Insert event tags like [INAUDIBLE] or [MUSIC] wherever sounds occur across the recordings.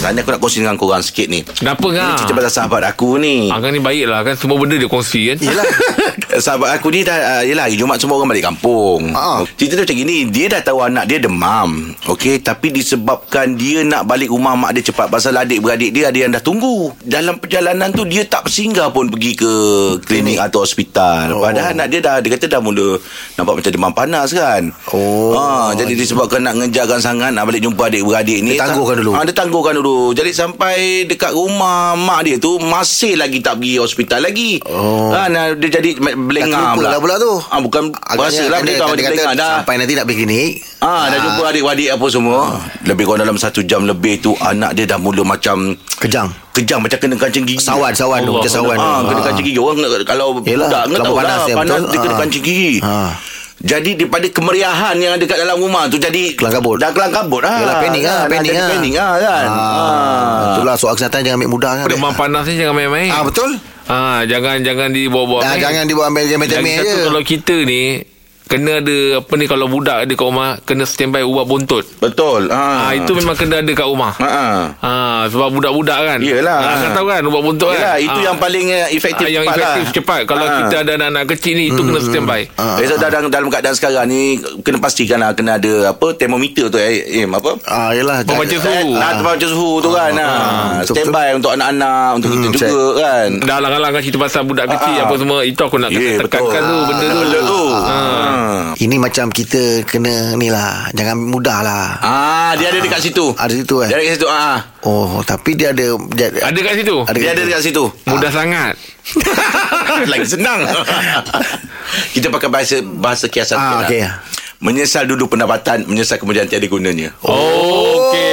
Sebenarnya aku nak kongsi dengan korang sikit ni. Kenapa Ini ngah? cerita pasal sahabat aku ni. Ah, kan ni baik lah kan? Semua benda dia kongsi kan? Yelah. [LAUGHS] Sahabat aku ni dah uh, Yelah hari Jumat semua orang balik kampung. Ah. Cerita dia macam gini Dia dah tahu anak dia demam Okey? Tapi disebabkan Dia nak balik rumah mak dia cepat Pasal adik-beradik dia Ada yang dah tunggu. Dalam perjalanan tu Dia tak singgah pun Pergi ke Klinik atau hospital. Oh. Padahal anak dia dah Dia kata dah mula Nampak macam demam panas kan? Oh. ha, Jadi disebabkan nak ngejarkan sangat Nak balik jumpa adik-beradik ni Dia tangguhkan dulu. ha, Dia tangguhkan dulu Jadi sampai Dekat rumah Mak dia tu Masih lagi tak pergi hospital lagi Oh. ha, nah, Dia jadi Belengah lah pula tu. ha, Bukan Rasa lah dia, Dia dia belengah dah Sampai nanti nak pergi klinik Ah, dah jumpa adik-adik apa semua. Lebih kurang dalam satu jam lebih tu anak dia dah mula macam Kejang kejang macam kena kancing gigi. Sawan Sawan tu Allah Macam sawan Ah, tu kena Ah. kancing gigi. Orang kalau Yelah, budak kalau tahu panas lah, panas dia kena Ah. kancing gigi. Ah. Jadi daripada kemeriahan yang ada kat dalam rumah tu jadi Kelang kabut. Dah kelang kabut lah. Yelah panik lah Dah Panik jadi lah Panik lah kan. ah. Itulah soal kesihatan Jangan ambil mudah kan Demam panas ni jangan main-main Ah betul Ah, jangan jangan dibawa-bawa ah. Jangan dibawa ambil Remeh-remeh satu je kalau kita ni kena ada apa ni kalau budak ada kat rumah kena standby ubat buntut. Betul. Ah, Ah, itu memang kena ada kat rumah. Ha. ah. Ah, sebab budak-budak kan. Yelah. Ah, kan tahu kan ubat buntut Yelah, kan. itu Ah. yang paling uh, efektif Ah, yang cepat efektif lah. cepat kalau Ah. kita ada anak-anak kecil ni itu kena standby. Ah, Eh, so dalam, dalam keadaan sekarang ni kena pastikan lah kena ada apa termometer tu eh, Im apa? Ah, yelah Pembaca jaga- suhu. Nah, tempat macam suhu tu kan. Ah, betul, standby untuk anak-anak, untuk kita Hmm, juga kan. Dah alang-alang kan cerita pasal budak kecil Ah. apa semua itu aku nak kena tekankan tu benda tu. Benda tu. Ah. Ini macam kita kena ni lah Jangan mudah lah Ah, dia ada dekat situ. Ada situ eh Dia ada dekat situ. Ah. Oh tapi dia ada dia, Ada kat situ. Ada Dia ada dekat situ. Mudah sangat. [LAUGHS] Lagi senang. [LAUGHS] kita pakai bahasa bahasa kiasan Ah, sikit lah. okey. Menyesal dulu pendapatan, menyesal kemudian tiada gunanya. Oh. Okey.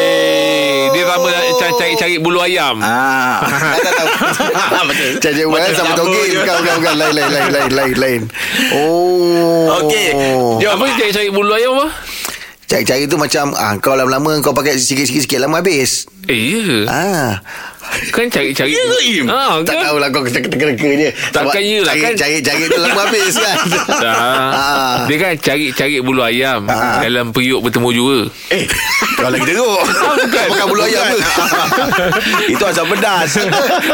Dia sama cari-cari bulu ayam. Ah. [LAUGHS] Betul. Cari buat Macam sama toge bukan bukan bukan lain lain lain lain lain lain. Oh. Okey. Jom. Apa dia cari bulu ayam apa? Cari-cari tu macam ah kau lama-lama kau pakai sikit-sikit sikit lama habis. Eh, ya. Ah. Kan cari-cari. Ya ke, Im? Ah, Tak kan? tahulah kau teka-teka je. Takkan iyalah, cari, kan? Cari cari tu lama habis kan. [LAUGHS] Dah. Ah. Dia kan cari-cari bulu ayam dalam periuk bertemu jua. Eh, kau lagi teruk. [LAUGHS] bukan. Bukan bulu ayam tu. [LAUGHS] Itu asam pedas.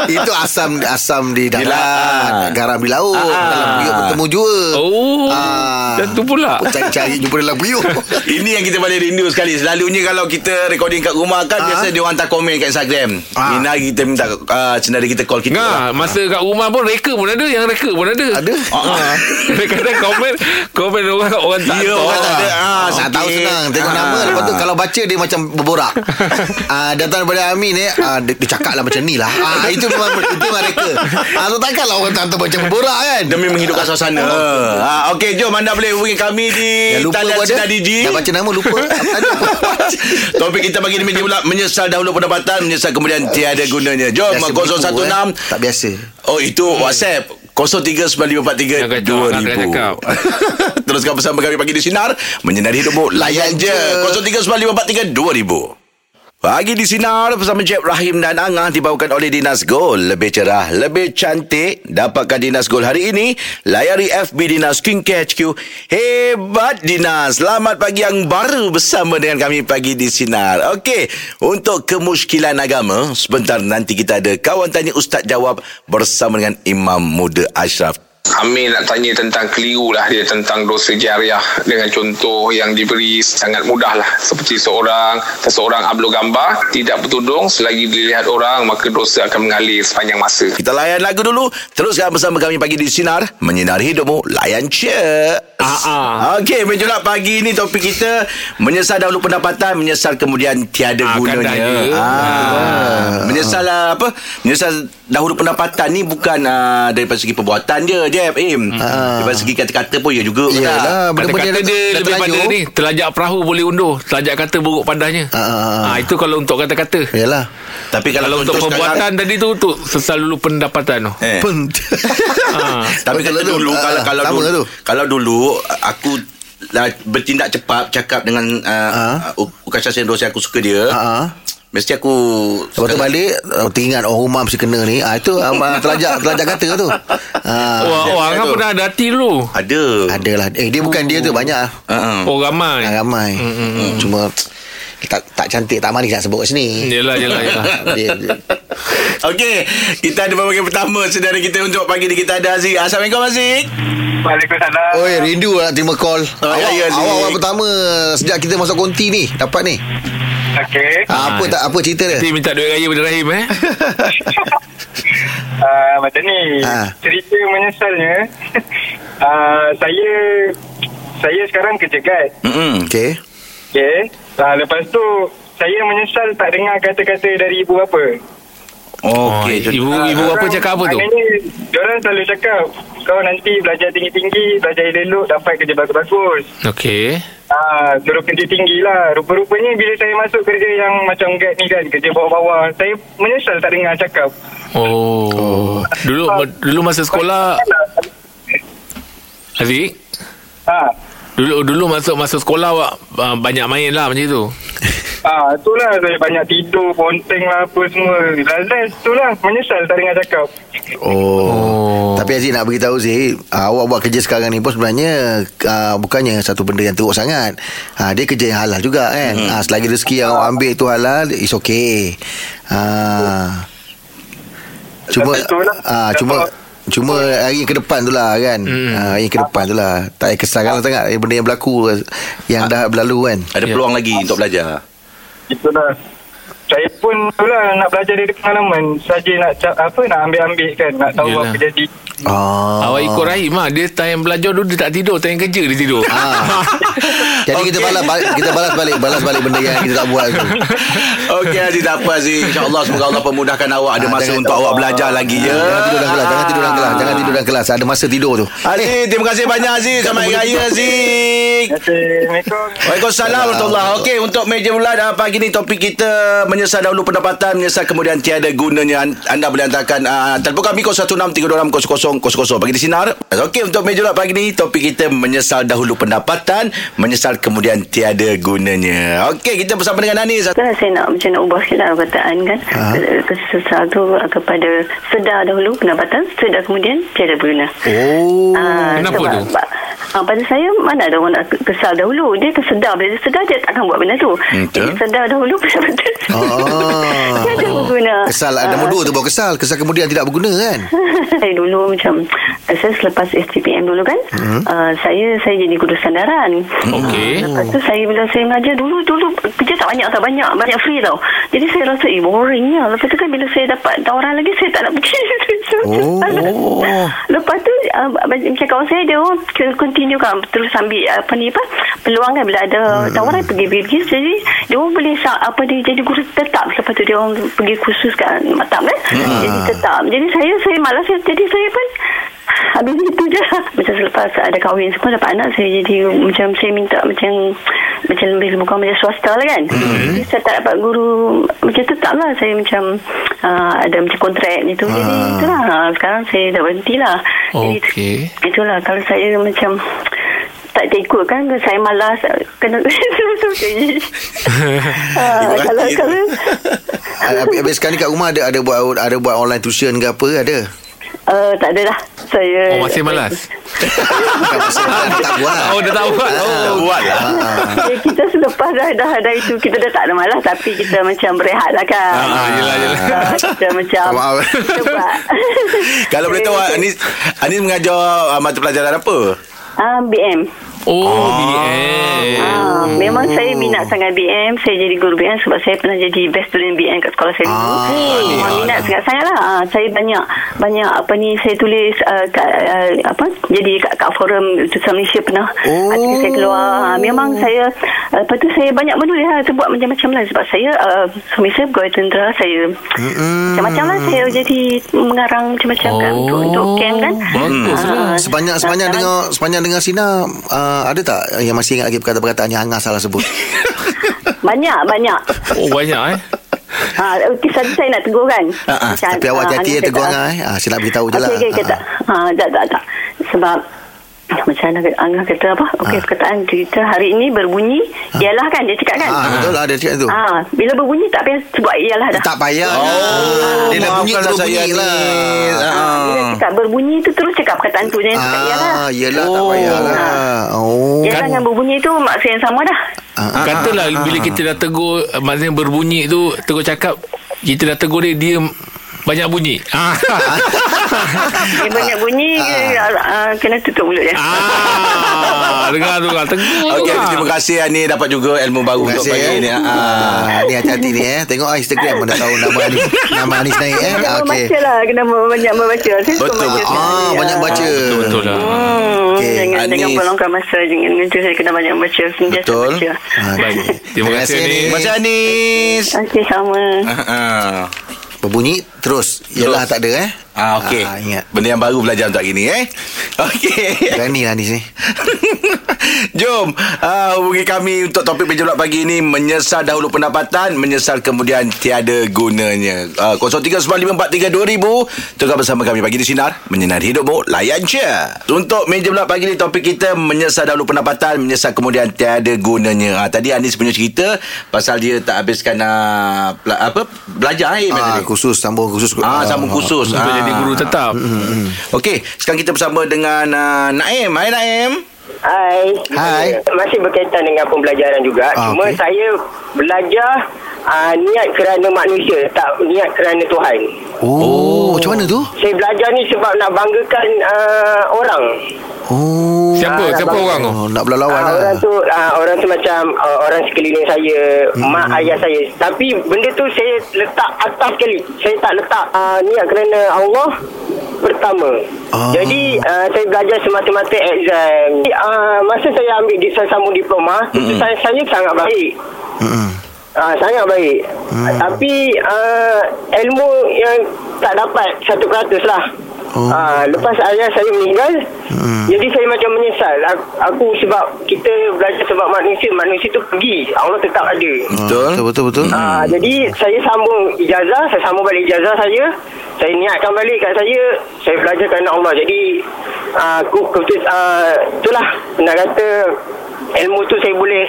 Itu asam asam di darat, laut. garam di laut, Ah. dalam periuk bertemu jua. Oh. Ah. Dan tu pula. Cari-cari jumpa dalam periuk. Ini yang kita paling rindu sekali Selalunya kalau kita recording kat rumah kan Ah. Biasa dia orang hantar komen kat Instagram Ah. Ini hari kita minta uh, Senada kita call kita lah. Ngah, masa kat rumah pun reka pun ada, yang reka pun ada. Ada. [LAUGHS] Ah. Kadang-kadang komen komen orang orang tak Ya, tahu. orang tak ada. Ah, tak tahu sikit. senang Tengok Ah. nama Lepas tu kalau baca Dia macam berborak [LAUGHS] ah, Datang daripada Amin eh, ah, dia, dia cakap lah macam ni lah ah, Itu memang Itu mereka ah, so, Takkanlah orang hantar macam berborak kan Demi menghidupkan suasana ha, Okey jom anda boleh hubungi kami di Talian Sinar DJ Dah baca nama lupa [LAUGHS] Topik kita pagi ni pula Menyesal dahulu pendapatan Menyesal kemudian tiada gunanya Jom Biasa 016 beritahu, eh. Tak biasa. Oh itu WhatsApp. 0395432000 Jangan kacau, jangan cakap. [LAUGHS] Teruskan bersama kami pagi di Sinar. Menyinari hidupmu Layan je. 0395432000 Pagi di Sinar bersama Jeb Rahim dan Angah dibawakan oleh Dinas Gold. Lebih cerah, lebih cantik. Dapatkan Dinas Gold hari ini. Layari FB Dinas Skincare HQ. Hebat Dinas. Selamat pagi yang baru bersama dengan kami pagi di Sinar. Okey, untuk kemusykilan agama, sebentar nanti kita ada kawan tanya Ustaz jawab bersama dengan Imam Muda Ashraf. Amir nak tanya tentang keliru lah dia tentang dosa jariah dengan contoh yang diberi sangat mudah lah seperti seorang seseorang upload gambar tidak bertudung selagi dilihat orang maka dosa akan mengalir sepanjang masa Kita layan lagu dulu. Teruskan bersama kami pagi di Sinar. Menyinari hidupmu. Layan je. Ah, ah. Okey, menjolak pagi ni topik kita. Menyesal dahulu pendapatan. Menyesal kemudian tiada Ah, gunanya. kadangnya. Ah. Menyesal ah, apa? Menyesal dahulu pendapatan ni bukan ah, daripada segi perbuatan je, Jeb. Im. Daripada segi kata-kata pun ya juga. Yelah Kata-kata Benda-benda dia dah lebih pada ni Telajak perahu boleh unduh Telajak kata buruk pandahnya Ah, ah, ah. ah, Itu kalau untuk kata-kata Yalah Tapi kalau, Kalau untuk perbuatan sekarang- tadi tu Untuk sesal dulu pendapatan tu Eh. Pun [LAUGHS] ah. Tapi kata tu. dulu Ah, kalau ah, kalau dulu, kalau dulu aku lah, bertindak cepat cakap dengan uh, Ah. uh, Ukasha Sendros yang aku suka dia. Ah, ah. Mesti aku Lepas tu balik oh, Teringat oh rumah mesti kena ni ah, Itu ah, telajak Telajak [LAUGHS] kata tu ah, Oh, oh Angah pernah ada hati dulu ada. Adalah Eh dia bukan dia tu banyak Uh-uh. Oh ramai ah, Ramai hmm, Cuma tak tak cantik tak manis nak sebut kat sini. Yelah, yelah, [LAUGHS] yelah. Okey, kita ada pembagian pertama saudara kita untuk pagi ni kita ada Aziz. Assalamualaikum Aziz. Waalaikumsalam. Oi, rindu lah nak terima call. Oh, awak, ya, awak orang pertama sejak kita masuk konti ni. Dapat ni. Okey. Ah, apa tak apa cerita dia? Nanti minta duit raya pada Rahim eh. Uh, [LAUGHS] macam ni. Ah. Cerita menyesalnya. uh, [LAUGHS] saya saya sekarang kerja guide. Hmm. Okey. Okey. Uh, lepas tu saya menyesal tak dengar kata-kata dari ibu bapa. Okey, Oh, ibu Ah, ibu apa orang- cakap apa tu? Diorang selalu cakap, kau nanti belajar tinggi-tinggi, belajar elok, dapat kerja bagus-bagus. Okey. Ah, suruh kerja tinggi lah. Rupa-rupanya bila saya masuk kerja yang macam guide ni kan, kerja bawah-bawah, saya menyesal tak dengar cakap. Oh. Dulu dulu masa sekolah Aziz Ah, Dulu dulu masuk masuk sekolah awak uh, banyak main lah macam tu. Ah, itulah saya banyak tidur, ponteng lah apa semua. Last itulah menyesal tak dengar cakap. Oh. Oh. Tapi Aziz nak beritahu Zee uh, Awak buat kerja sekarang ni pun sebenarnya uh, Bukannya satu benda yang teruk sangat uh, Dia kerja yang halal juga kan hmm. uh, Selagi rezeki yang awak ambil tu halal It's okay uh, Cuma Betul lah. uh, Cuma Cuma hari ke depan tu lah kan hmm. uh, Hari ke depan tu lah Tak payah kesal kan sangat Benda yang berlaku Yang dah berlalu kan Ada peluang lagi untuk belajar. Itulah. Saya pun itulah nak belajar dari pengalaman. Saja nak apa nak ambil-ambil kan, nak tahu Yelah. apa jadi. Oh. Awak ikut Rahim lah Dia time belajar dulu Dia tak tidur Time kerja dia tidur Ah. [LAUGHS] Jadi kita Okey. balas balik, kita balas balik balas balik benda yang kita tak buat tu. [LAUGHS] Okey Aziz tak apa Aziz InsyaAllah semoga Allah pemudahkan awak Ada Ah, masa jangan- untuk awak belajar lagi ya Jangan tidur dalam kelas, jangan tidur dalam kelas, jangan tidur dalam kelas. Ada masa tidur tu. Aziz terima kasih banyak Aziz Selamat Hari Raya Aziz Assalamualaikum. Waalaikumsalam warahmatullahi Okey untuk meja bulat uh, pagi ni topik kita menyesal dahulu pendapatan menyesal kemudian tiada gunanya An- anda boleh hantarkan uh, telefon kami 0163260000 pagi di sinar. Okey untuk meja bulat pagi ni topik kita menyesal dahulu pendapatan menyesal kemudian tiada gunanya. Okey kita bersama dengan Anis. Kan saya nak macam nak ubah sikit lah perkataan kan Ha? Ke- Kesesal tu kepada sedar dahulu pendapatan Sedar kemudian tiada berguna Oh. Ah, Kenapa tu? Ah, pada saya mana ada orang nak ke- kesal dahulu Dia tersedar Bila dia sedar dia takkan buat benda tu Betul. Jadi sedar dahulu [LAUGHS] pendapatan Ah. Tiada berguna Kesal ada nombor dua tu baru kesal. Kesal kemudian tidak berguna kan? [LAUGHS] saya dulu macam eh, saya selepas STPM dulu kan Hmm. uh, saya saya jadi guru sandaran Okey. lepas tu saya bila saya mengajar dulu dulu kerja tak banyak tak banyak banyak free tau jadi saya rasa eh boringnya lepas tu kan bila saya dapat tawaran lagi saya tak nak pergi [LAUGHS] Oh. lepas tu uh, macam kawan saya dia orang ke- continue kan terus ambil apa ni apa peluang kan bila ada tawaran pergi pergi jadi dia orang boleh apa dia jadi guru tetap. Lepas tu dia orang pergi kursus kat Matam kan? Jadi tetap. Jadi saya saya malas jadi saya pun Habis itu je. Macam selepas ada kahwin semua Dapat anak Saya jadi Macam saya minta Macam Macam lebih bukan macam swasta lah kan. Jadi saya tak dapat guru Macam tetap lah. Saya macam uh, Ada macam kontrak gitu. Jadi itulah Ah, Sekarang saya dah berhenti lah. Jadi Okey. Itulah. Kalau saya macam tak ikut kan saya malas kena [LAUGHS] uh, [LAUGHS] kalau kalau Ah, Habis, habis sekarang ni kat rumah ada ada buat ada buat online tuition ke apa ada? Uh, tak ada lah saya Oh masih malas Bukan pasal tak, tak buat. Oh dah tak buat Oh Buat lah. Ya, kita selepas dah, dah, dah itu kita dah tak ada malas tapi kita macam berehat lah kan. Ah, yelah, yelah. Ah, kita macam Maaf. [LAUGHS] kita buat. Kalau boleh tahu Anis Anis mengajar uh, mata pelajaran apa? Ah, BM. Oh BM Ah, memang saya minat sangat BM. Saya jadi guru BM sebab saya pernah jadi best student BM kat sekolah saya dulu. Ah, memang minat sangat sangat lah. Ah, saya banyak banyak apa ni saya tulis uh, kat, uh, apa jadi kat, kat forum Utusan Malaysia pernah Oh. artikel saya keluar. Ah, memang saya lepas tu saya banyak menulis lah. Saya buat macam-macam lah sebab saya uh, suami saya pegawai tentera saya macam-macam lah saya jadi mengarang macam-macam kan untuk untuk camp kan. Bagus lah Ah, Sepanjang sepanjang sekarang- dengar sepanjang dengar Sina uh, ada tak yang masih ingat lagi perkataan-perkataan yang Angah salah sebut? [LAUGHS] Banyak, banyak. Oh banyak eh Ha, kisah tu saya nak tegur kan. Ah, Macam, tapi awak hati-hati Anis eh tegur kata, Angah eh. Ah, saya nak beritahu je lah. Okey, okey, kata. Ha, tak, tak, tak. Sebab macam mana Angah kata apa? Okey, perkataan kita hari ini berbunyi ialah kan dia cakap kan. Ah, betul lah dia cakap tu. Ah, bila berbunyi tak payah sebut ialah dah. Tak payah. Oh, dia dah bunyi terus bunyi saya, lah. Ah, Ah. bila cakap berbunyi tu terus cakap perkataan tu jangan cakap ialah. Ah, yelah tak Oh. payahlah. Oh. Ialah dengan berbunyi tu maksud yang sama dah. ah, Katalah ah, ah, bila kita dah tegur Maksudnya berbunyi tu Tegur cakap Kita dah tegur dia Dia banyak bunyi ah. [LAUGHS] Dia banyak bunyi ke, uh, Kena tutup mulut dia ah. Dengar tu kan Okey, lah. terima kasih Ani dapat juga ilmu baru Terima untuk kasih pagi ni. Ah. Ah, ni hati-hati ni eh. Tengok ah, Instagram mana tahu nama Anis, nama Anis naik eh. Kena Ah, Okey. membaca lah Kena banyak membaca Saya Betul, baca. Ah, banyak baca. Betul betul lah Hmm, Okey, jangan Anis. jangan pelongkan masa jangan itu saya kena banyak baca sentiasa Betul. baca. Ah, Baik Terima kasih ni Terima kasih Anis. Okey sama. Ah, ah. Berbunyi terus. Yelah tak ada eh. Ah, okey. Ah, ingat. Benda yang baru belajar untuk hari ni eh. [LAUGHS] Okey. Berani lah ni. [LAUGHS] Jom uh, hubungi kami untuk topik bulat pagi ini menyesal dahulu pendapatan, menyesal kemudian tiada gunanya. Uh, 0395432000 tukar bersama kami pagi di sinar menyinari hidupmu layan je. Untuk meja bulat pagi ni topik kita menyesal dahulu pendapatan, menyesal kemudian tiada gunanya. Uh, tadi Anis punya cerita pasal dia tak habiskan uh, pela- apa belajar eh Ah, tadi. khusus sambung khusus. Ah, sambung khusus. Untuk Ah. Jadi guru tetap Okey, sekarang kita bersama dengan uh, Naim. Hai Naim. Hai. Hai. Masih berkaitan dengan pembelajaran juga. Ah, Cuma okey. saya belajar uh, niat kerana manusia, tak niat kerana Tuhan. Oh, macam mana tu? Saya belajar ni sebab nak banggakan uh, orang. Oh. Siapa? Ah, Siapa orang tu? Oh, nak berlawan Ah, lah. orang tu ah, orang tu macam ah, orang sekeliling saya, mak ayah saya. Tapi benda tu saya letak atas sekali. Saya tak letak ah, niat kerana Allah pertama. Ah. Jadi ah, saya belajar semata-mata exam. Ah, masa saya ambil di saya sambung diploma, mm saya, saya sangat baik. Mm-mm. Ah, sangat baik. Hmm. Tapi ah, ilmu yang tak dapat 100% lah. Oh. Ah, lepas ayah saya meninggal, Hmm. jadi saya macam menyesal. Aku, aku sebab kita belajar sebab manusia, manusia tu pergi. Allah tetap ada. Betul. Betul betul betul. Ah, jadi saya sambung ijazah, saya sambung balik ijazah saya. Saya niatkan balik kat saya, saya belajar kerana Allah. Jadi aku keputus ah, itulah nak kata ilmu tu saya boleh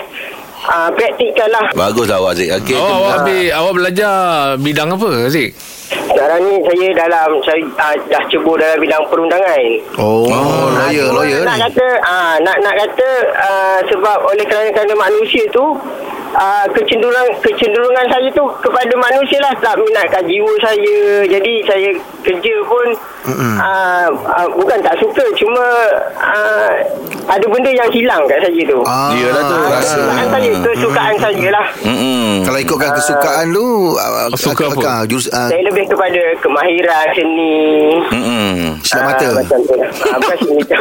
ah, praktikkan lah. Bagus awak Zik. Okey. Oh, awak ambil Awak belajar Bidang apa Zik? Sekarang ni saya dalam saya uh, dah cebur dalam bidang perundangan. Oh, Ah, lawyer cuma lawyer nak ni. kata ah nak nak kata ah, sebab oleh kerana kerana manusia tu ah, kecenderungan kecenderungan saya tu kepada manusia lah tak minatkan jiwa saya. Jadi saya kerja pun ah, ah, bukan tak suka cuma ah, ada benda yang hilang kat saya tu. Ah, Yelah tu. rasa. Kesukaan saya, kesukaan saya lah. Kalau ikutkan kesukaan tu ah, Suka apa? jurus ah, Saya lebih kepada kemahiran seni. Silap mata. Ah, macam tu. Ah, bukan seni. [LAUGHS]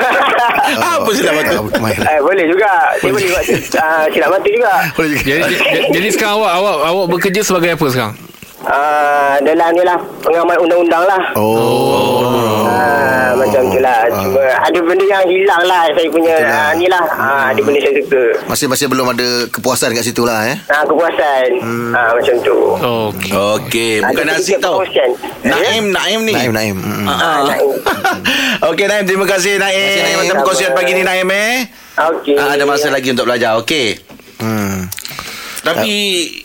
Apa silap mata? Eh, boleh juga. Saya boleh buat uh, silap mata juga. Boleh juga. Jadi, jadi, jadi sekarang awak Awak awak bekerja sebagai apa sekarang? Uh, dalam ni lah, pengamal undang-undang lah. Oh. Ah, macam tu lah. Cuma ada benda yang hilang lah saya punya ah, ni lah. Ah, ada benda saya suka. Masih masih belum ada kepuasan kat situ lah eh. Ah, kepuasan. Ah, macam tu. Okey. Okey, bukan Ada Aziz tau. Naim, Naim ni. Naim Naim. Mm. Ah, Naim. [LAUGHS] Okey Naim, terima kasih Naim. kasih, Naim. Atas perkongsian pagi ni Naim eh. Okey. Ah, ada masa lagi untuk belajar. Okey. Tapi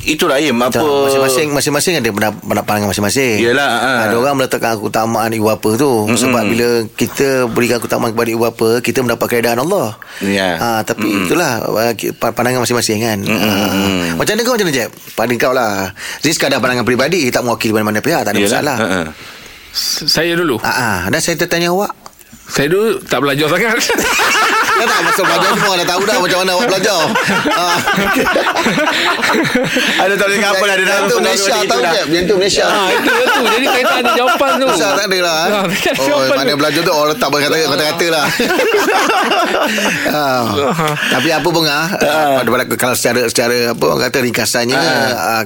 itulah Im apa Tak, masing-masing masing-masing ada pendapat pandangan masing-masing. Yelah, ah. Ada orang meletakkan keutamaan ibu bapa tu mm sebab bila kita berikan keutamaan kepada ibu bapa, kita mendapat keredaan Allah. Ya. Ah tapi itulah ah, pandangan masing-masing kan. Ah, macam mana kau macam mana Jeb? Pada kau lah. Rizka ada pandangan peribadi, tak mewakili mana-mana pihak, tak ada Yelah. masalah. Ha, ha. S- Saya dulu Ah, ah, dan saya tertanya awak. Saya dulu tak belajar sangat [LAUGHS] Dah tak masa belajar semua dah tahu dah macam mana awak belajar. Ah. [LAUGHS] Ada tak dengar apa dah Dia dah Yang tu Malaysia tahu Jeb, yang tu Malaysia. Ah, itu tu. Jadi saya tak ada jawapan tu. Susah tak ada lah eh? Ah, tak Oh mana belajar tu Orang letak kata kata-kata lah [LAUGHS] ah. Tapi apa pun ah, pada pada Kalau secara secara Apa orang kata ringkasannya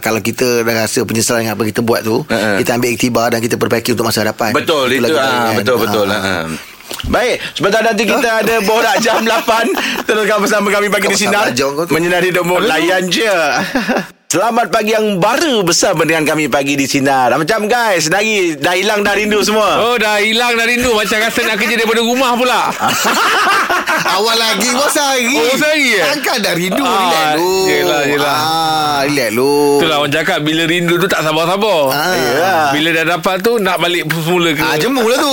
Kalau kita dah rasa penyesalan Yang apa kita buat tu. Kita ambil iktibar Dan kita perbaiki untuk masa hadapan Betul itu kan? betul betul. Baik, sebentar nanti kita [LAUGHS] ada borak jam 8 Teruskan bersama kami pagi di Sinar. Menyinari hidupmu, layan je Selamat pagi yang baru bersama dengan kami pagi di Sinar Macam guys, lagi dah hilang dah rindu semua Oh dah hilang dah rindu Macam rasa nak kerja daripada rumah pula [LAUGHS] Awal lagi Masa hari Oh, masa hari, eh? Takkan dah rindu Ah, Relax dulu yelah, yelah. ah, relax lu. Itulah orang cakap Bila rindu tu tak sabar-sabar Ah. Yelah. Bila dah dapat tu Nak balik semula ke Ah, jemu lah tu.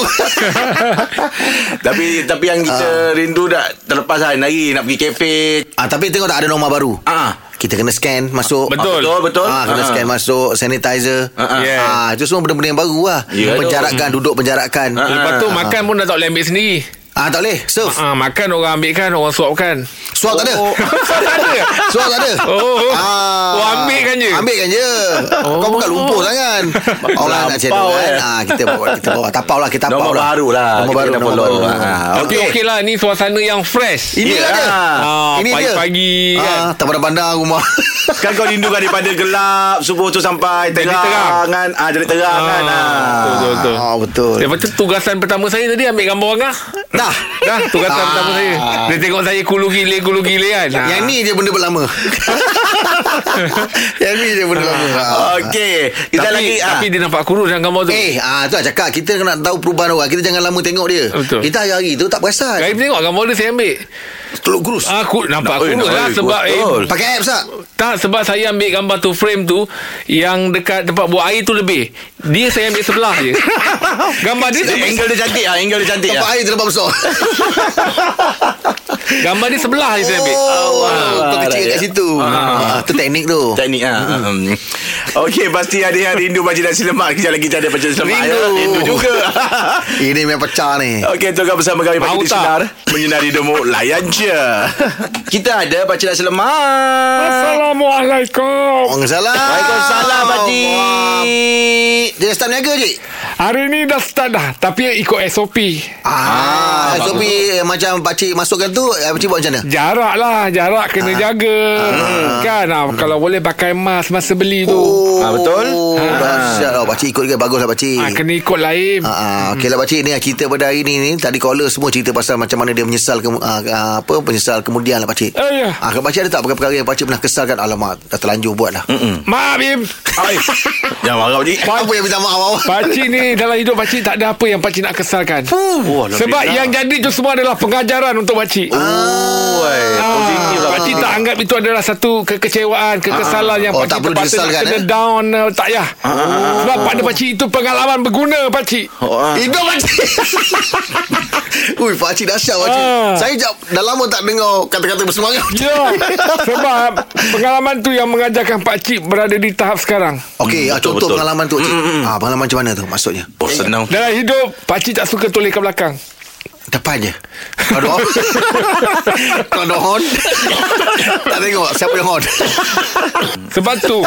[LAUGHS] Tapi tapi yang kita rindu dah terlepas hari-hari nak pergi kafe. ah, tapi tengok tak ada norma baru. Ah. Kita kena scan masuk. Betul. Betul betul. Ah, kena Ah. scan masuk sanitizer. Ah, ah. Yes. Ah, itu semua benda-benda yang baru lah. Ya, penjarakan, duduk penjarakan. Ah, Lepas tu makan pun dah tak boleh ambil sendiri Ah, tak boleh. Serve. Ah, makan orang ambil kan Orang suapkan Suap tak ada. [LAUGHS] Tak ada Suap tak ada. Oh. Ah. Oh, ambilkan je. Ambilkan je. Oh. Kau bukan lumpur sangat. [LAUGHS] Orang nak cedok Lampau, kan. eh. Ah, kita bawa kita bawa tapau lah, kita tapau Nombor lah. baru lah. Nombor baru, kena nombor follow. baru. Ah, Okey. okey lah Ni suasana yang fresh Inilah Ya. dia. Ah, Ini dia. pagi-pagi kan. Ah, tak pandang-pandang rumah. Kan kau rindu daripada gelap Subuh tu sampai Jadi terang, terang. kan ah, Jadi terang kan ah. Betul, betul, betul. Ah, betul. Lepas tu tugasan pertama saya tadi Ambil gambar orang lah Dah. Dah tugasan Ah. pertama saya Dia tengok saya kulu gile Kulu gile kan Ah. Yang ni je benda berlama. [LAUGHS] Yang ni je benda berlama. Ah. Okey Kita tapi, lagi ah. Tapi dia nampak kurus dalam gambar tu Eh, ah tu lah cakap kita nak tahu perubahan orang. Kita jangan lama tengok dia. Betul. Kita hari-hari tu tak perasan. Kali tengok gambar dia saya ambil Teluk kurus. Aku nampak Nak- kurus nak- lah Sebab eh. Pakai apps tak? Tak sebab saya ambil gambar tu Frame tu Yang dekat tempat buat air tu lebih Dia saya ambil sebelah je [LAUGHS] Gambar dia Angle dia cantik ah, Angle dia cantik Tempat ah. air terlalu besar. [LAUGHS] Gambar dia sebelah je saya ambil Oh, Ah, tu kecil kat situ. Ah, tu teknik tu. Teknik ah. Hmm. Okey pasti ada yang rindu baca nasi lemak Kejap lagi cari baca nasi lemak Rindu. ya. Rindu juga [LAUGHS] Ini memang pecah ni. Okey, tengok bersama kami pagi di tak? sinar menyinari hidupmu layan je. [LAUGHS] Kita ada baca nasi lemak. Assalamualaikum Waalaikumsalam. Waalaikumsalam, Pakcik. Dia start niaga je. Hari ni dah start dah Tapi ikut SOP Ah, SOP eh, macam pakcik masukkan tu, eh, pakcik buat macam mana? Jarak lah Jarak kena jaga Kan ah, Kalau boleh pakai mask Masa beli tu Ah, betul. Oh, dahsyat lah. Pakcik ikut ke bagus lah pakcik. ah, Kena ikut lain Ah, ah, okey lah pakcik ni cerita pada hari ni ni tadi caller semua cerita pasal macam mana dia menyesal ke, ah, ah, apa penyesal kemudian lah pakcik. Oh, ya. Ah, kalau pakcik ada tak perkara-perkara yang pakcik pernah kesalkan alamak dah terlanjur buat lah. Maaf Im Ai. [LAUGHS] Jangan marah ni. Apa yang minta maaf? Pakcik ni dalam hidup pakcik tak ada apa yang pakcik nak kesalkan. Oh, Sebab yang jadi tu semua adalah pengajaran untuk pakcik. Oh, Ah, tak anggap itu adalah satu kekecewaan, kekesalan yang Oh, pakcik tak perlu terpaksa nak kena eh? down. eh, Tak payah. Sebab pada pakcik itu pengalaman berguna pakcik. Oh, ah. Hidup pakcik. [LAUGHS] Ui, pakcik dahsyat pakcik. Ah. Saya jap, dah lama tak dengar kata-kata bersemangat. Ya, sebab pengalaman tu yang mengajarkan pakcik berada di tahap sekarang. Okey, ah, betul, contoh betul. pengalaman tu pakcik. Ah, pengalaman macam mana tu maksudnya? Oh, senang. Dalam hidup, pakcik tak suka toleh ke belakang. Depan je Kalau ada horn Kalau ada horn Tak tengok Siapa yang horn Sebab tu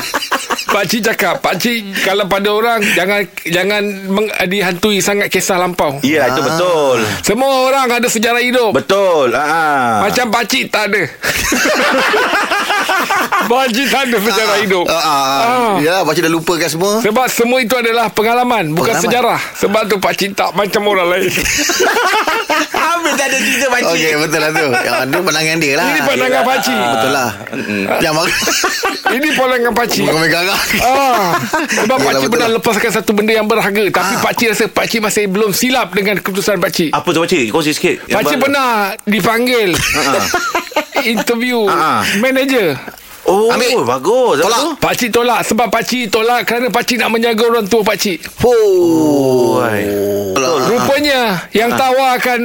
Pakcik cakap Pakcik kalau pada orang Jangan jangan meng, dihantui sangat kisah lampau. Ya, itu betul. Semua orang ada sejarah hidup. Betul. Ah. Macam pakcik tak ada [LAUGHS] Tak ada sejarah hidup. ah, ah, Ah. Ya Pakcik dah lupakan semua. Sebab semua itu adalah pengalaman Bukan Pengalaman. sejarah. Sebab tu pakcik tak macam orang lain. [LAUGHS] Habis tak ada cerita pakcik. Okey betul lah tu. Yang ada pandangan dia lah. Ini pandangan pakcik Betul lah. Yang mak [LAUGHS] Ini pandangan pakcik Bukan megang Ah, sebab Yelah, pakcik pernah lah. lepaskan satu benda yang berharga. Tapi Ah. pakcik rasa pakcik masih belum silap dengan keputusan pakcik Apa tu pakcik? Kongsi sikit. Pakcik baru. pernah dipanggil. [LAUGHS] Interview Ah. Oh, Ambil. bagus. Tolak. tu? Pakcik tolak Sebab pakcik tolak Kerana pakcik nak menjaga orang tua pakcik Oh Rupanya Yang tawarkan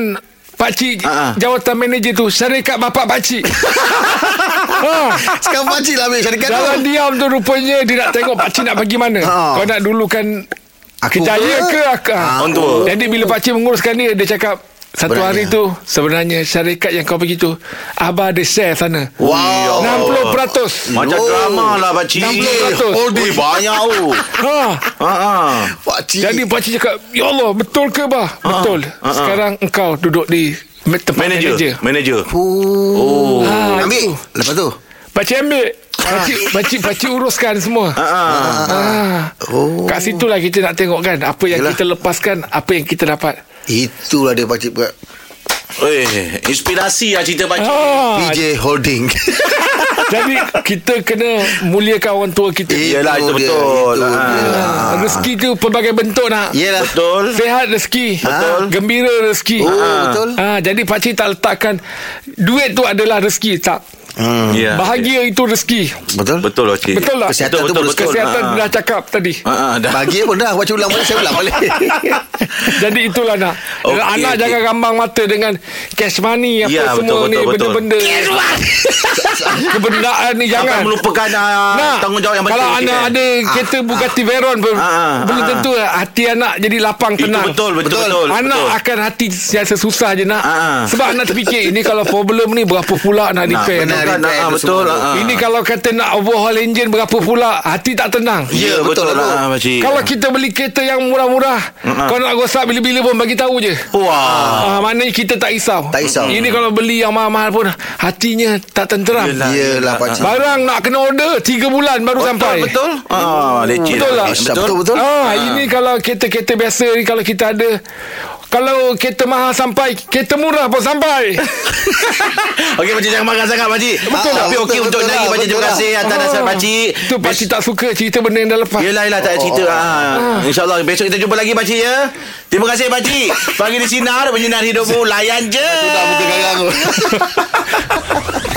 Pakcik Ah, ah. Jawatan manager tu Syarikat bapak pakcik [LAUGHS] ha. Sekarang pakcik lah ambil syarikat tu Dalam diam tu rupanya Dia nak tengok pakcik nak bagi mana Ha. Kau nak dulukan Aku Kejaya ke? ke aku Ah. Orang tua. Jadi bila pakcik menguruskan dia Dia cakap satu Sebenarnya. hari tu Sebenarnya syarikat yang kau pergi tu Abah ada share sana Wow 60% Macam Oh. drama lah pakcik. 60%. Oh, di banyak tu. ha. Ha ah. Pakcik Jadi pakcik cakap Ya Allah betul ke bah Betul ah, ah. Sekarang engkau duduk di Tempat manager, Manager. Manager. Oh, Ah, Ambil itu. Lepas tu Pakcik ambil Pakcik, pakcik, pakcik uruskan semua Ha ah. Ah. Oh Kat situlah kita nak tengok kan Apa yang Yelah. kita lepaskan Apa yang kita dapat Itulah dia pakcik buat Eh, inspirasi lah cerita pakcik. ah. PJ Holding [LAUGHS] Jadi kita kena Muliakan orang tua kita Yelah, itu dia, betul. Itu dia. Ah, Rezeki tu pelbagai bentuk nak Yelah Betul. Sehat rezeki Betul. Gembira rezeki Oh betul Ah, jadi pakcik tak letakkan duit tu adalah rezeki tak. Hmm. Ya. Bahagia itu rezeki. Betul? Betul Pakcik. Betul tak? Kesihatan Betul, tu betul, betul. betul. Kesihatan Ah. dah cakap tadi. Ah, ah, dah. Bahagia pun dah Baca ulang balik Saya ulang balik [LAUGHS] Jadi itulah nak. Okey, Anak okey. jangan gambang mata dengan cash money apa Ya, semua betul, ni betul, betul. benda-benda. [LAUGHS] Kebendaan ni Jangan jangan. melupakan uh, Nah, tanggungjawab yang penting. kalau anak kan? ada kereta Bugatti Veyron pun Ah, ah, belum ah. tentu hati anak jadi lapang Itu tenang. betul, betul, Betul. betul. Anak betul. akan hati siasa susah je nak. Ah, ah. Sebab anak terfikir ini kalau problem ni berapa pula nak repair. benar, nak. repair tu betul. ah. Ini kalau kata nak overhaul engine berapa pula hati tak tenang. Ya, betul betul lah. Kalau kita beli kereta yang murah-murah, kau nak rosak bila-bila pun bagi tahu je. Wah. Ah, maknanya kita tak risau. Tak risau. Ini kalau beli yang mahal-mahal pun hatinya tak tenteram. Yelah. Yelah pakcik Barang nak kena order 3 bulan baru Betul, sampai. betul. Ah, Betul tak? Betul betul, betul. Ah, ini kalau kereta-kereta biasa ni kalau kita ada kalau kereta mahal sampai, kereta murah pun sampai. [LAUGHS] Okey, Pakcik jangan marah sangat, Pakcik. Betul Tapi lah, okey betul, untuk betul lagi, lah, Pakcik. Terima betul kasih atas nasihat Pakcik. Tu pakcik tak suka cerita benda yang dah lepas. Yelah, yelah, tak ada cerita. Ah. InsyaAllah, besok kita jumpa lagi, Pakcik, ya. Terima kasih, Pakcik. Pagi di Sinar, menyinar hidupmu, layan je. Sudah muka garang tu [LAUGHS]